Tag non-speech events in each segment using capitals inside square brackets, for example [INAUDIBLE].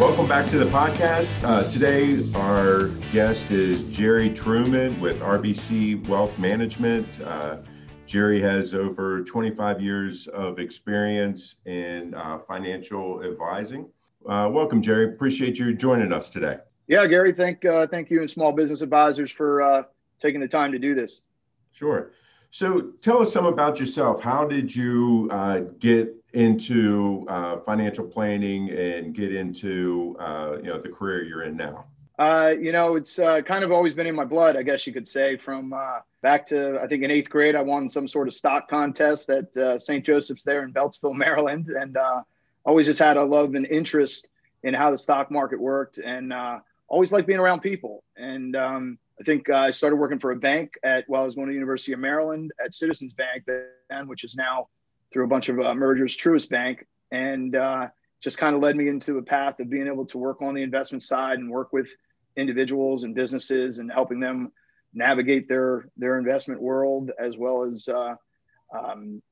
Welcome back to the podcast. Uh, today, our guest is Jerry Truman with RBC Wealth Management. Uh, Jerry has over 25 years of experience in uh, financial advising. Uh, welcome, Jerry. Appreciate you joining us today. Yeah, Gary. Thank uh, thank you and Small Business Advisors for uh, taking the time to do this. Sure. So, tell us some about yourself. How did you get into uh, financial planning and get into uh, you know the career you're in now? Uh, you know, it's uh, kind of always been in my blood, I guess you could say. From uh, back to I think in eighth grade, I won some sort of stock contest at uh, St. Joseph's there in Beltsville, [LAUGHS] Maryland, and always just had a love and interest in how the stock market worked, and always liked being around people. And um, I think I started working for a bank at while well, I was going to the University of Maryland at Citizens Bank, then, which is now through a bunch of uh, mergers, Truist Bank, and uh, just kind of led me into a path of being able to work on the investment side and work with individuals and businesses and helping them navigate their their investment world as well as uh, um,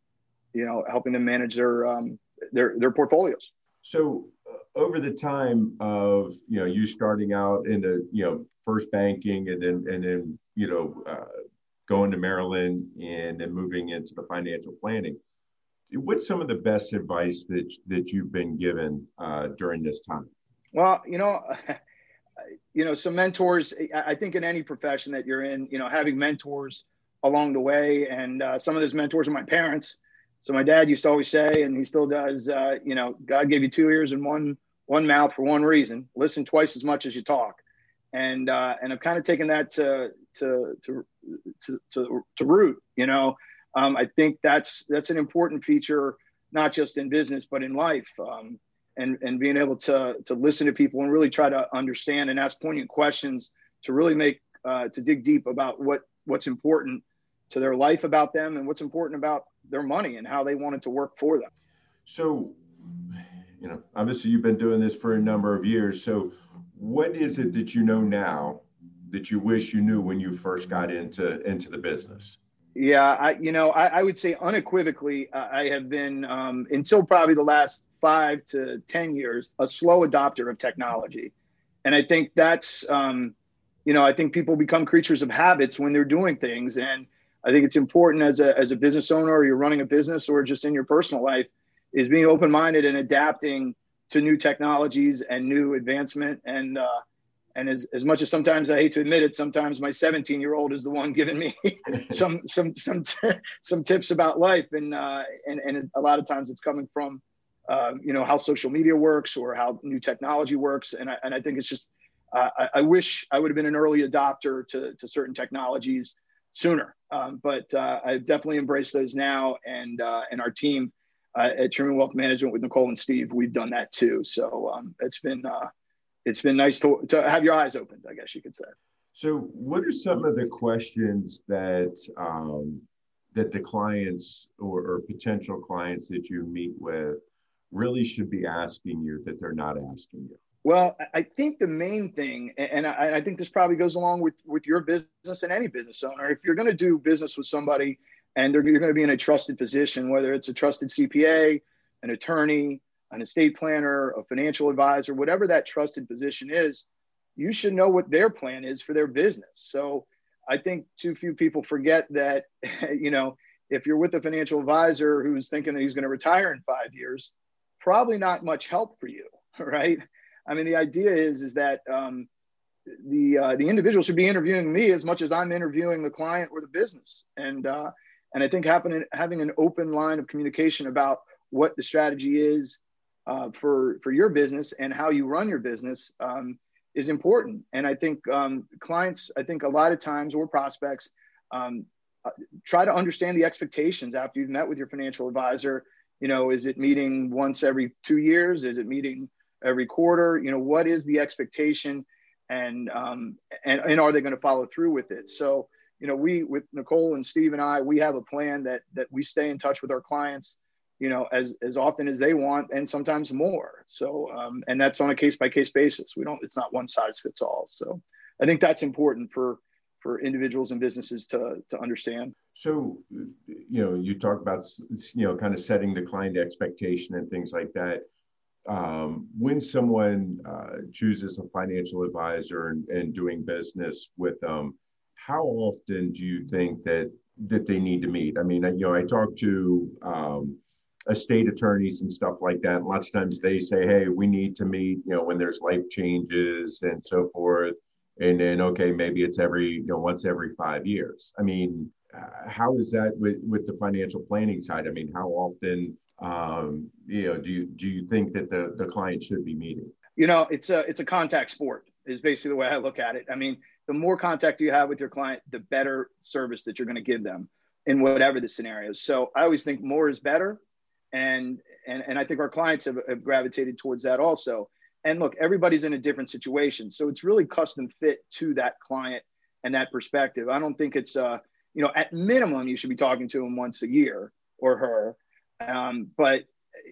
you know helping them manage their um, their their portfolios. So uh, over the time of you know you starting out in the you know first banking and then and then you know uh, going to Maryland and then moving into the financial planning what's some of the best advice that that you've been given uh, during this time? Well, you know, [LAUGHS] you know, some mentors. I think in any profession that you're in, you know, having mentors along the way, and uh, some of those mentors are my parents. So my dad used to always say, and he still does, uh, you know, God gave you two ears and one one mouth for one reason. Listen twice as much as you talk. And uh, and I've kind of taken that to to to to to, to root, you know um, I think that's that's an important feature, not just in business but in life, um, and and being able to to listen to people and really try to understand and ask poignant questions to really make uh, to dig deep about what what's important to their life about them and what's important about their money and how they want it to work for them. So, you know, obviously you've been doing this for a number of years. So, what is it that you know now that you wish you knew when you first got into into the business? Yeah, I you know I, I would say unequivocally uh, I have been um, until probably the last five to ten years a slow adopter of technology, and I think that's um, you know I think people become creatures of habits when they're doing things, and I think it's important as a as a business owner or you're running a business or just in your personal life is being open minded and adapting to new technologies and new advancement. And uh, and as, as much as sometimes I hate to admit it, sometimes my 17 year old is the one giving me [LAUGHS] some some some some tips about life, and uh, and and a lot of times it's coming from uh, you know how social media works or how new technology works, and I and I think it's just uh, I, I, wish I would have been an early adopter to to certain technologies sooner, um, but uh, I definitely embrace those now, and uh, and our team. Uh, at Truman Wealth Management with Nicole and Steve, we've done that too. So um, it's been it's been nice to, to have your eyes opened, I guess you could say. So, what are some of the questions that um, that the clients or, or, potential clients that you meet with really should be asking you that they're not asking you? Well, I think the main thing, and I, I think this probably goes along with with your business and any business owner, if you're going to do business with somebody and they're, you're going to be in a trusted position, whether it's a trusted CPA, an attorney, an estate planner, a financial advisor, whatever that trusted position is, you should know what their plan is for their business. So I think too few people forget that, [LAUGHS] you know, if you're with a financial advisor who's thinking that he's going to retire in five years, probably not much help for you, [LAUGHS] right? I mean, the idea is is that um, the uh, the individual should be interviewing me as much as I'm interviewing the client or the business. And uh, and I think having having an open line of communication about what the strategy is uh, for for your business and how you run your business um, is important. And I think um, clients, I think a lot of times or prospects um, uh, try to understand the expectations after you've met with your financial advisor. You know, is it meeting once every two years? Is it meeting every quarter? You know, what is the expectation? And um, and and are they going to follow through with it? So you know, we with Nicole and Steve and I, we have a plan that that we stay in touch with our clients you know as as often as they want and sometimes more. So um, and that's on a case by case basis. We don't it's not one size fits all. So i think that's important for for individuals and businesses to to understand. So you know you talk about you know kind of setting the client expectation and things like that. Um, when someone uh, chooses a financial advisor and, and doing business with them how often do you think that that they need to meet? I mean you know i talk to um, estate attorneys and stuff like that. lots of times they say, hey, we need to meet, you know, when there's life changes and so forth. And then, okay, maybe it's every, you know, once every five years. I mean, uh, how is that with, with the financial planning side? I mean, how often, um, you know, do you, do you think that the, the client should be meeting? You know, it's a, it's a contact sport is basically the way I look at it. I mean, the more contact you have with your client, the better service that you're going to give them in whatever the scenario. So I always think more is better and and and I think our clients have, have gravitated towards that also. And look, everybody's in a different situation, so it's really custom fit to that client and that perspective. I don't think it's uh you know at minimum you should be talking to them once a year or her, um, but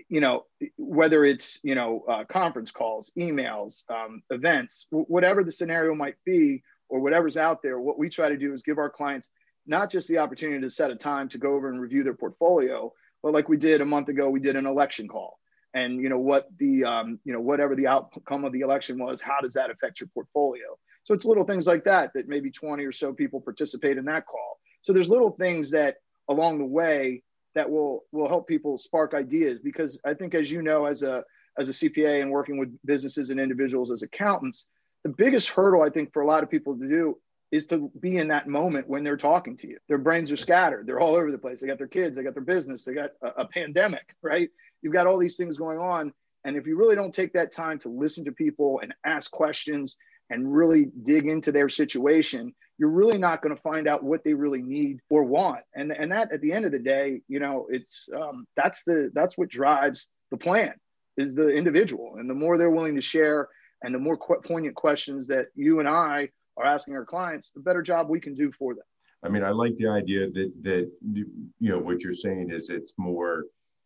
you know whether it's you know uh, conference calls, emails, um, events, w- whatever the scenario might be, or whatever's out there. What we try to do is give our clients not just the opportunity to set a time to go over and review their portfolio, but like we did a month ago, we did an election call. And you know what the um, you know whatever the outcome of the election was, how does that affect your portfolio? So it's little things like that that maybe 20 or so people participate in that call. So there's little things that along the way that will will help people spark ideas because I think as you know as a as a CPA and working with businesses and individuals as accountants, the biggest hurdle I think for a lot of people to do is to be in that moment when they're talking to you. Their brains are scattered. They're all over the place. They got their kids, they got their business, they got a, a, pandemic, right? You've got all these things going on. And if you really don't take that time to listen to people and ask questions and really dig into their situation, you're really not going to find out what they really need or want. And, and that at the end of the day, you know, it's um, that's the that's what drives the plan is the individual. And the more they're willing to share and the more qu- poignant questions that you and I are asking our clients, the better job we can do for them. I mean, I like the idea that that you know what you're saying is it's more,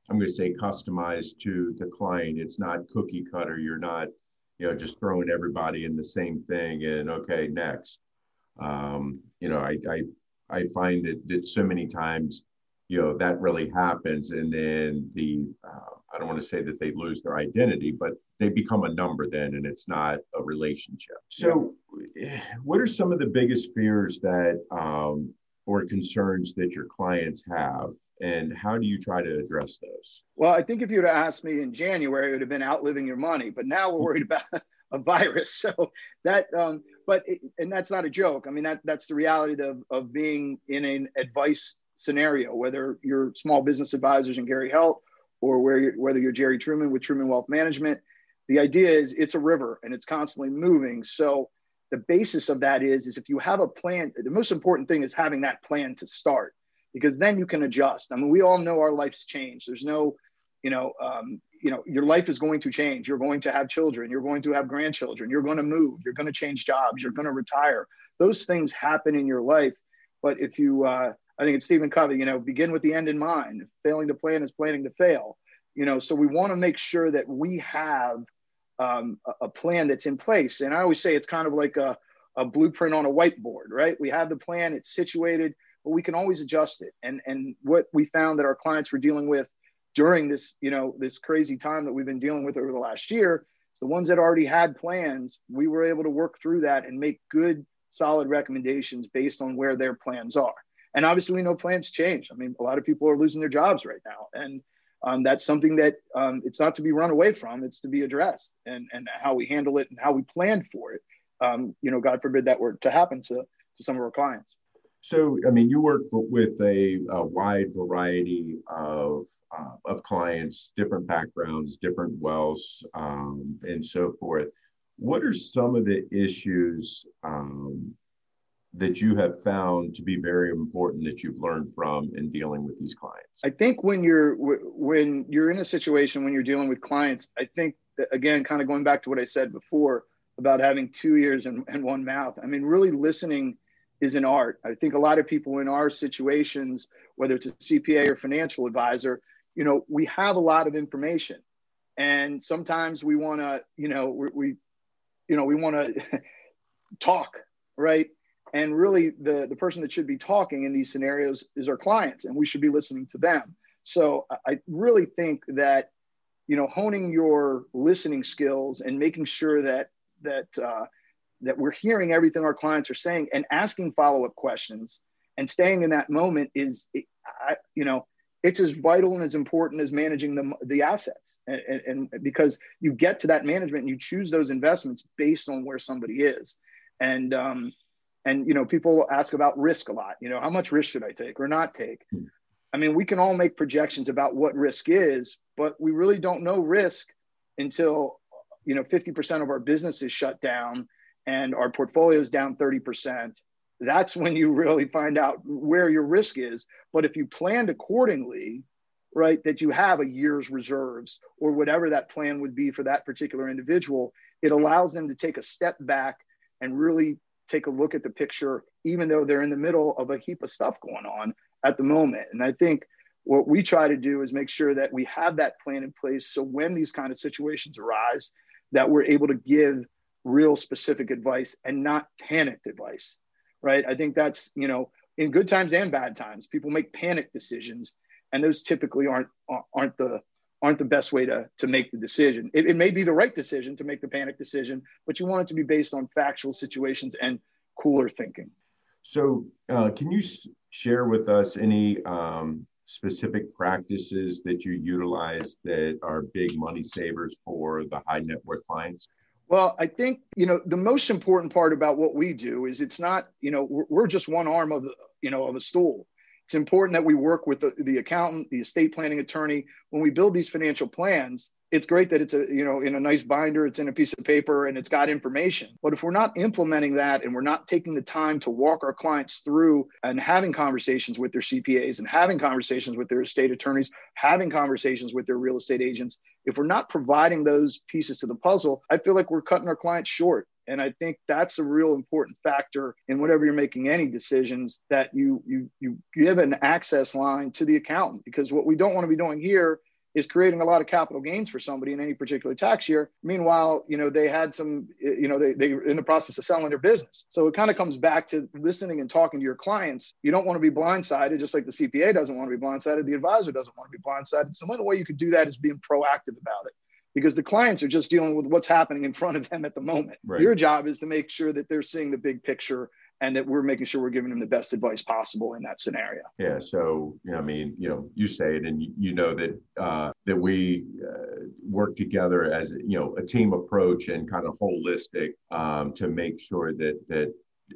I'm going to say customized to the client. It's not cookie cutter. You're not, you know, just throwing everybody in the same thing and okay, next. Um, you know, I I I find that that so many times, you know, that really happens, and then the uh, I don't want to say that they lose their identity, but they become a number then and it's not a relationship. So, what are some of the biggest fears that um, or concerns that your clients have? And how do you try to address those? Well, I think if you would asked me in January, it would have been outliving your money. But now we're worried about [LAUGHS] a virus. So that, um, but it, and that's not a joke. I mean, that that's the reality of, of being in an advice scenario, whether you're small business advisors in Gary Helt or where you're, whether you're Jerry Truman with Truman Wealth Management. The idea is it's a river and it's constantly moving. So the basis of that is is if you have a plan, the most important thing is having that plan to start because then you can adjust. I mean, we all know our life's changed. There's no, you know, um, you know, your life is going to change. You're going to have children. You're going to have grandchildren. You're going to move. You're going to change jobs. You're going to retire. Those things happen in your life. But if you uh, I think it's Stephen Covey, you know, begin with the end in mind. Failing to plan is planning to fail. You know, so we want to make sure that we have um, a, plan that's in place. And I always say it's kind of like a, a blueprint on a whiteboard, right? We have the plan, it's situated, but we can always adjust it. And and what we found that our clients were dealing with during this, you know, this crazy time that we've been dealing with over the last year, is the ones that already had plans, we were able to work through that and make good, solid recommendations based on where their plans are. And obviously, we know plans change. I mean, a lot of people are losing their jobs right now, and um, that's something that um, it's not to be run away from; it's to be addressed. And and how we handle it and how we plan for it um, you know, God forbid that were to happen to to some of our clients. So, I mean, you work with a, a wide variety of uh, of clients, different backgrounds, different wealths, um, and so forth. What are some of the issues um, that you have found to be very important that you've learned from in dealing with these clients? I think when you're when you're in a situation when you're dealing with clients, I think that, again, kind of going back to what I said before about having two ears and, and one mouth. I mean, really listening is an art. I think a lot of people in our situations, whether it's a CPA or financial advisor, you know, we have a lot of information, and sometimes we want to, you know, we, we, you know, we want to [LAUGHS] talk, right? And really, the the person that should be talking in these scenarios is our clients, and we should be listening to them. So I really think that, you know, honing your listening skills and making sure that that uh, that we're hearing everything our clients are saying and asking follow-up questions and staying in that moment is you know it's as vital and as important as managing the, the assets and, and, and, because you get to that management and you choose those investments based on where somebody is and um, and you know people ask about risk a lot you know how much risk should i take or not take hmm. i mean we can all make projections about what risk is but we really don't know risk until you know 50% of our business is shut down and our portfolio is down 30%, that's when you really find out where your risk is. But if you planned accordingly, right, that you have a year's reserves or whatever that plan would be for that particular individual, it allows them to take a step back and really take a look at the picture, even though they're in the middle of a heap of stuff going on at the moment. And I think what we try to do is make sure that we have that plan in place so when these kind of situations arise, that we're able to give real specific advice and not panicked advice right i think that's you know in good times and bad times people make panic decisions and those typically aren't aren't the aren't the best way to to make the decision. It, it may be the right decision to make the panic decision but you want it to be based on factual situations and cooler thinking. So uh, can you share with us any um, specific practices that you utilize that are big money savers for the high net worth clients? Well, I think you know the most important part about what we do is it's not you know we're, we're just one arm of the you know of a stool. It's important that we work with the, the accountant, the estate planning attorney. When we build these financial plans it's great that it's a you know in a nice binder it's in a piece of paper and it's got information. But if we're not implementing that and we're not taking the time to walk our clients through and having conversations with their cpas and having conversations with their estate attorneys having conversations with their real estate agents if we're not providing those pieces to the puzzle i feel like we're cutting our clients short and i think that's a real important factor in whatever you're making any decisions that you you you give an access line to the accountant because what we don't want to be doing here is creating a lot of capital gains for somebody in any particular tax year. Meanwhile, you know, they had some, you know, they, they in the process of selling their business. So it kind of comes back to listening and talking to your clients. You don't want to be blindsided, just like the CPA doesn't want to be blindsided. The advisor doesn't want to be blindsided. So one way you could do that is being proactive about it because the clients are just dealing with what's happening in front of them at the moment. Right. Your job is to make sure that they're seeing the big picture and that we're making sure we're giving them the best advice possible in that scenario. Yeah. So, you know, I mean, you know, you say it, and you know that uh, that we uh, work together as you know a team approach and kind of holistic um, to make sure that that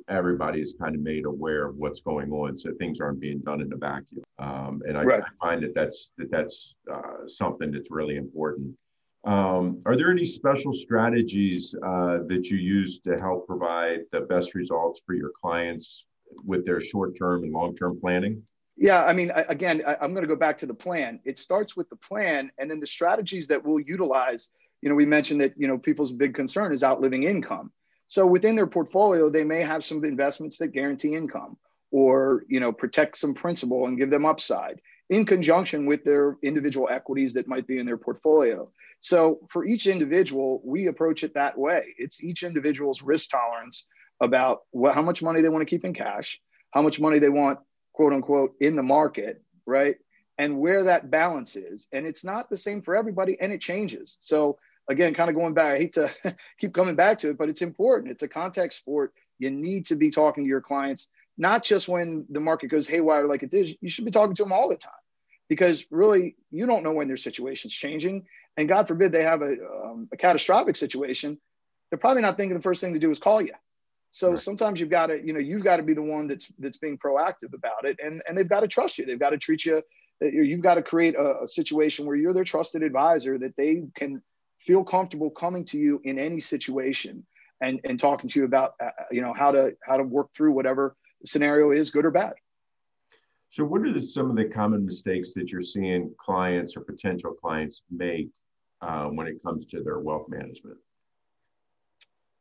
everybody is kind of made aware of what's going on, so things aren't being done in a vacuum. Um, and I, right. I, find that that's that that's uh, something that's really important. Um, are there any special strategies uh, that you use to help provide the best results for your clients with their short-term and long-term planning? Yeah, I mean, again, I'm going to go back to the plan. It starts with the plan, and then the strategies that we'll utilize. You know, we mentioned that you know people's big concern is outliving income. So within their portfolio, they may have some investments that guarantee income, or you know, protect some principal and give them upside in conjunction with their individual equities that might be in their portfolio. So for each individual, we approach it that way. It's each individual's risk tolerance about what, how much money they want to keep in cash, how much money they want, quote unquote, in the market, right? And where that balance is. And it's not the same for everybody and it changes. So again, kind of going back, I hate to [LAUGHS] keep coming back to it, but it's important. It's a contact sport. You need to be talking to your clients, not just when the market goes haywire like it did. You should be talking to them all the time because really you don't know when their situation's changing and God forbid they have a, um, a catastrophic situation, they're probably not thinking the first thing to do is call you. So right. sometimes you've got to, you know, you've got to be the one that's that's being proactive about it, and and they've got to trust you. They've got to treat you. You've got to create a, a situation where you're their trusted advisor that they can feel comfortable coming to you in any situation and and talking to you about, uh, you know, how to how to work through whatever scenario is, good or bad. So, what are some of the common mistakes that you're seeing clients or potential clients make uh, when it comes to their wealth management?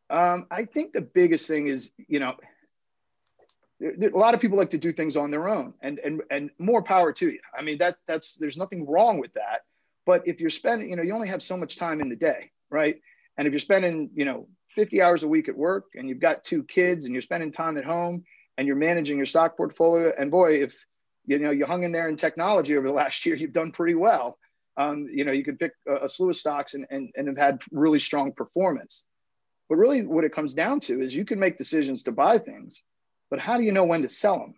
Um, I think the biggest thing is, you know, a lot of people like to do things on their own, and and and more power to you. I mean, that that's there's nothing wrong with that. But if you're spending, you know, you only have so much time in the day, right? And if you're spending, you know, 50 hours a week at work, and you've got two kids, and you're spending time at home, and you're managing your stock portfolio, and boy, if you know you hung in there in technology over the last year you've done pretty well. Um, you know you could pick a, a slew of stocks and, and, and have had really strong performance. But really what it comes down to is you can make decisions to buy things but how do you know when to sell them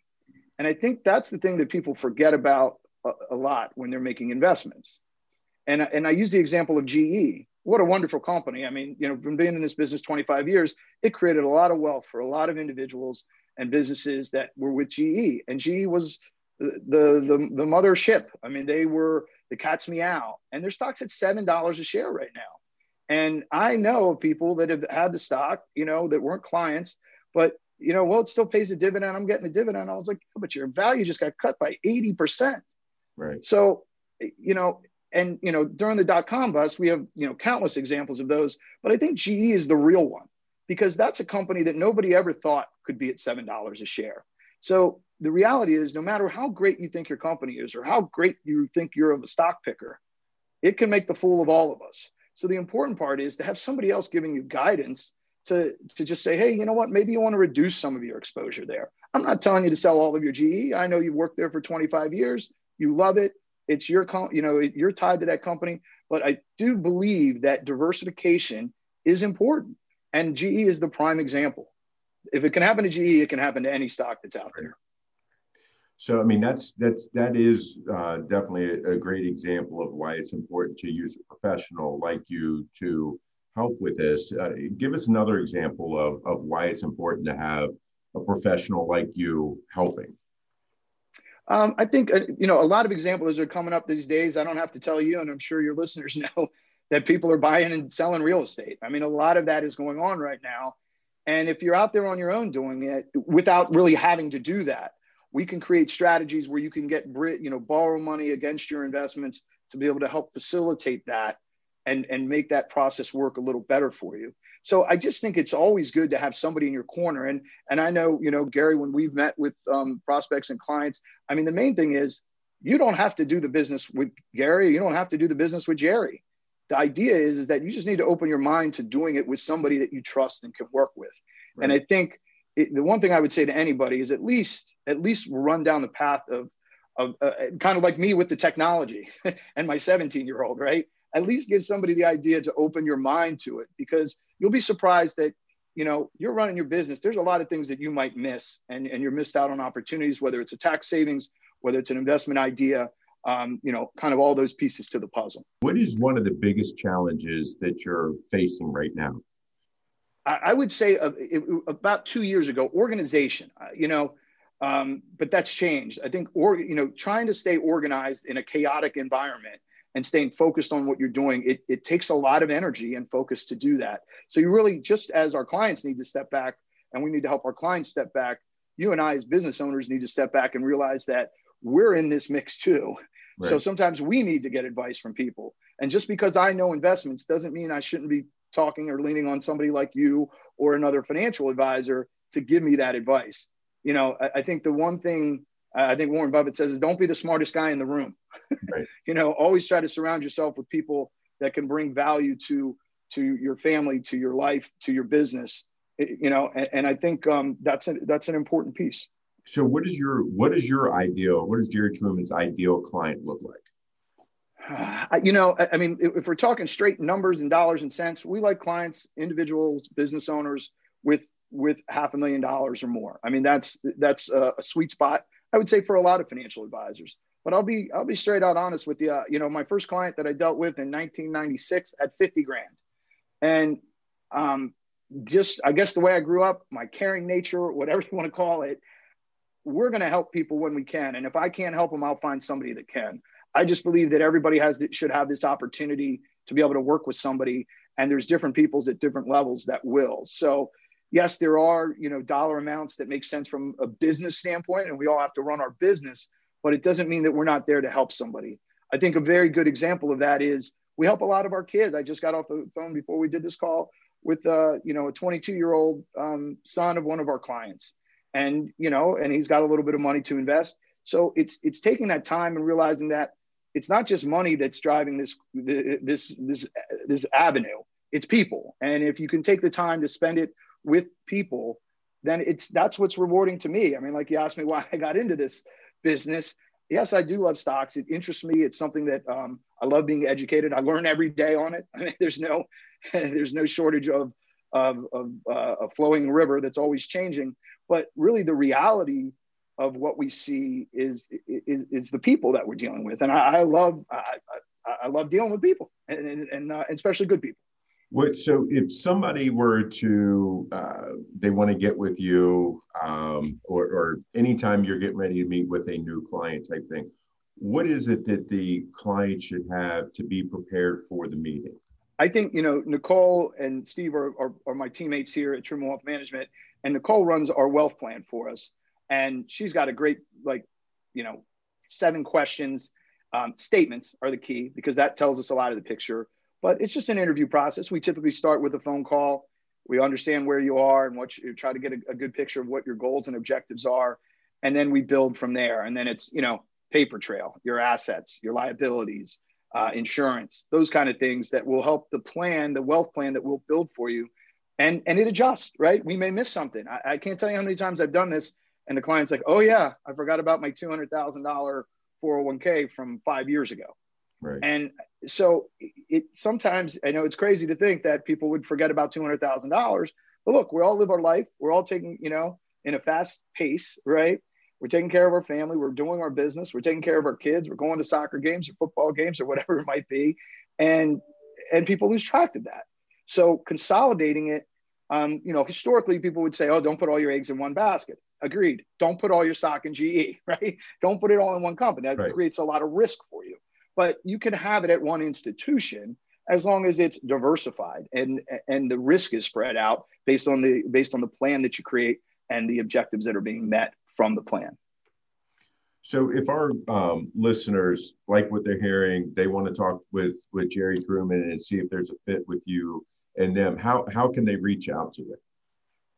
and i think that's the thing that people forget about a, a lot when they're making investments. And, and i use the example of ge what a wonderful company. I mean you know from being in this business 25 years. It created a lot of wealth for a lot of individuals and businesses that were with ge and ge was the the the mother ship. I mean, they were the cat's meow, and their stock's at seven dollars a share right now. And I know of people that have had the stock, you know, that weren't clients, but you know, well, it still pays a dividend. I'm getting a dividend. I was like, but your value just got cut by 80%. Right. So, you know, and you know, during the dot com bust, we have, you know, countless examples of those. But I think GE is the real one because that's a company that nobody ever thought could be at seven dollars a share. So the reality is no matter how great you think your company is or how great you think you're of a stock picker it can make the fool of all of us. So the important part is to have somebody else giving you guidance to, to just say hey you know what? Maybe you want to reduce some of your exposure there. I'm not telling you to sell all of your ge i know you've worked there for 25 years. You love it. It's your you know you're tied to that company. But i do believe that diversification is important and ge is the prime example if it can happen to ge it can happen to any stock that's out there so, I mean, that's that's that is uh, definitely a, a, great example of why it's important to use a professional like you to help with this. Uh, give us another example of of why it's important to have a professional like you helping. Um, I think uh, you know a lot of examples are coming up these days. I don't have to tell you, and I'm sure your listeners [LAUGHS] know that people are buying and selling real estate. I mean, a lot of that is going on right now. And if you're out there on your own doing it without really having to do that, we can create strategies where you can get you know borrow money against your investments to be able to help facilitate that and and make that process work a little better for you so i just think it's always good to have somebody in your corner and and i know you know gary when we've met with um, prospects and clients i mean the main thing is you don't have to do the business with gary you don't have to do the business with jerry the idea is, is that you just need to open your mind to doing it with somebody that you trust and can work with right. and i think it, the one thing I would say to anybody is at least at least run down the path of of uh, kind of like me with the technology [LAUGHS] and my 17 year old, right? At least give somebody the idea to open your mind to it because you'll be surprised that you know you're running your business. There's a lot of things that you might miss and, and you're missed out on opportunities, whether it's a tax savings, whether it's an investment idea, um, you know, kind of all those pieces to the puzzle. What is one of the biggest challenges that you're facing right now? I, would say uh, it, about two years ago, organization, uh, you know, um, but that's changed. I think, or you know, trying to stay organized in a chaotic environment and staying focused on what you're doing, it, it takes a lot of energy and focus to do that. So you really, just as our clients need to step back, and we need to help our clients step back, you and I as business owners need to step back and realize that we're in this mix too. Right. So sometimes we need to get advice from people. And just because I know investments doesn't mean I shouldn't be talking or leaning on somebody like you or another financial advisor to give me that advice. You know, I, I think the one thing I think Warren Buffett says is don't be the smartest guy in the room. [LAUGHS] Right. you know, always try to surround yourself with people that can bring value to to your family, to your life, to your business. It, you know, and, and I think um, that's a, that's an important piece. So, what is your what is your ideal? What does Jerry Truman's ideal client look like? [SIGHS] you know, I mean, if we're talking straight numbers and dollars and cents, we like clients, individuals, business owners with with half a million dollars or more. I mean, that's that's a, sweet spot. I would say for a lot of financial advisors. But I'll be I'll be straight out honest with you. Uh, you know, my first client that I dealt with in 1996 at 50 grand, and um, just I guess the way I grew up, my caring nature, whatever you want to call it, we're going to help people when we can. And if I can't help them, I'll find somebody that can. I just believe that everybody has should have this opportunity to be able to work with somebody, and there's different peoples at different levels that will. So, yes, there are you know dollar amounts that make sense from a business standpoint, and we all have to run our business, but it doesn't mean that we're not there to help somebody. I think a very good example of that is we help a lot of our kids. I just got off the phone before we did this call with uh, you know a 22 year old um, son of one of our clients and you know and he's got a little bit of money to invest. So it's it's taking that time and realizing that it's not just money that's driving this this this this avenue. It's people. And if you can take the time to spend it with people then it's that's what's rewarding to me. I mean like you asked me why i got into this business. Yes i do love stocks. It interests me. It's something that um, i love being educated. I learn every day on it. I [LAUGHS] mean, there's no [LAUGHS] there's no shortage of of, of uh, a flowing river that's always changing. But really, the reality of what we see is is, is the people that we're dealing with, and I, I love I, I, love dealing with people, and and, and uh, especially good people. What, so if somebody were to uh, they want to get with you um, or, or anytime you're getting ready to meet with a new client type thing what is it that the client should have to be prepared for the meeting? I think you know Nicole and Steve are, are, are my teammates here at Truman Wealth Management, and Nicole runs our wealth plan for us, and she's got a great like, you know, seven questions. Um, statements are the key because that tells us a lot of the picture. But it's just an interview process. We typically start with a phone call. We understand where you are and what you try to get a, a good picture of what your goals and objectives are, and then we build from there. And then it's you know paper trail, your assets, your liabilities uh, insurance, those kind of things that will help the plan, the wealth plan that we'll build for you. And, and it adjusts, right? We may miss something. I, I can't tell you how many times I've done this. And the client's like, oh, yeah, I forgot about my $200,000 401k from five years ago. Right. And so it sometimes I know it's crazy to think that people would forget about two hundred thousand dollars, but look, we all live our life. We're all taking, you know, in a fast pace, right? We're taking care of our family. We're doing our business. We're taking care of our kids. We're going to soccer games or football games or whatever it might be. And and people lose track of that. So consolidating it, um, you know, historically people would say, "Oh, don't put all your eggs in one basket." Agreed. Don't put all your stock in GE, [LAUGHS] right? Don't put it all in one company. That right. creates a lot of risk for you. But you can have it at one institution as long as it's diversified and and the risk is spread out based on the based on the plan that you create and the objectives that are being met from the plan. So, if our um, listeners like what they're hearing, they want to talk with with Jerry Truman and see if there's a fit with you and them. How how can they reach out to you?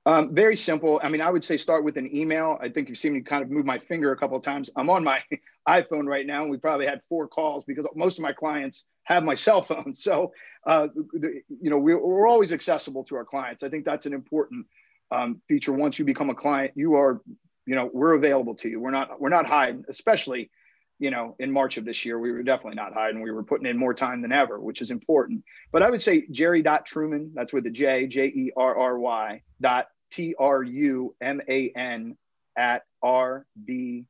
Um, very simple. I mean, I would say start with an email. I think you've seen me kind of move my finger a couple of times. I'm on my [LAUGHS] iPhone right now. And we probably had four calls because most of my clients have my [LAUGHS] cell phone. So, uh, the, you know, we're, we're, always accessible to our clients. I think that's an important um, feature. Once you become a client, you are you know we're available to you we're not we're not hiding especially you know in march of this year we were definitely not hiding we were putting in more time than ever which is important. But i would say jerry dot truman that's with the j j e r r y dot t r u m a n at rbc.com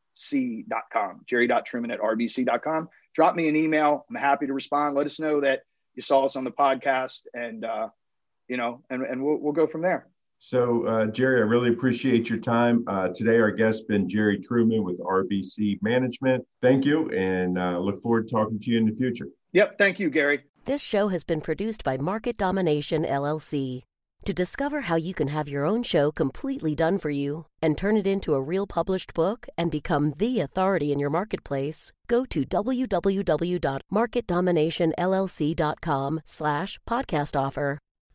jerry dot truman at rbc.com drop me an email. I'm happy to respond. Let us know that you saw us on the podcast and uh you know and, and we'll, we'll go from there so, uh, Jerry, I really appreciate your time. Uh, today, our guest has been Jerry Truman with RBC Management. Thank you, and uh, look forward to talking to you in the future. Yep, thank you, Gary. This show has been produced by Market Domination LLC. To discover how you can have your own show completely done for you and turn it into a real published book and become the authority in your marketplace, go to www.marketdominationllc.com slash podcast offer.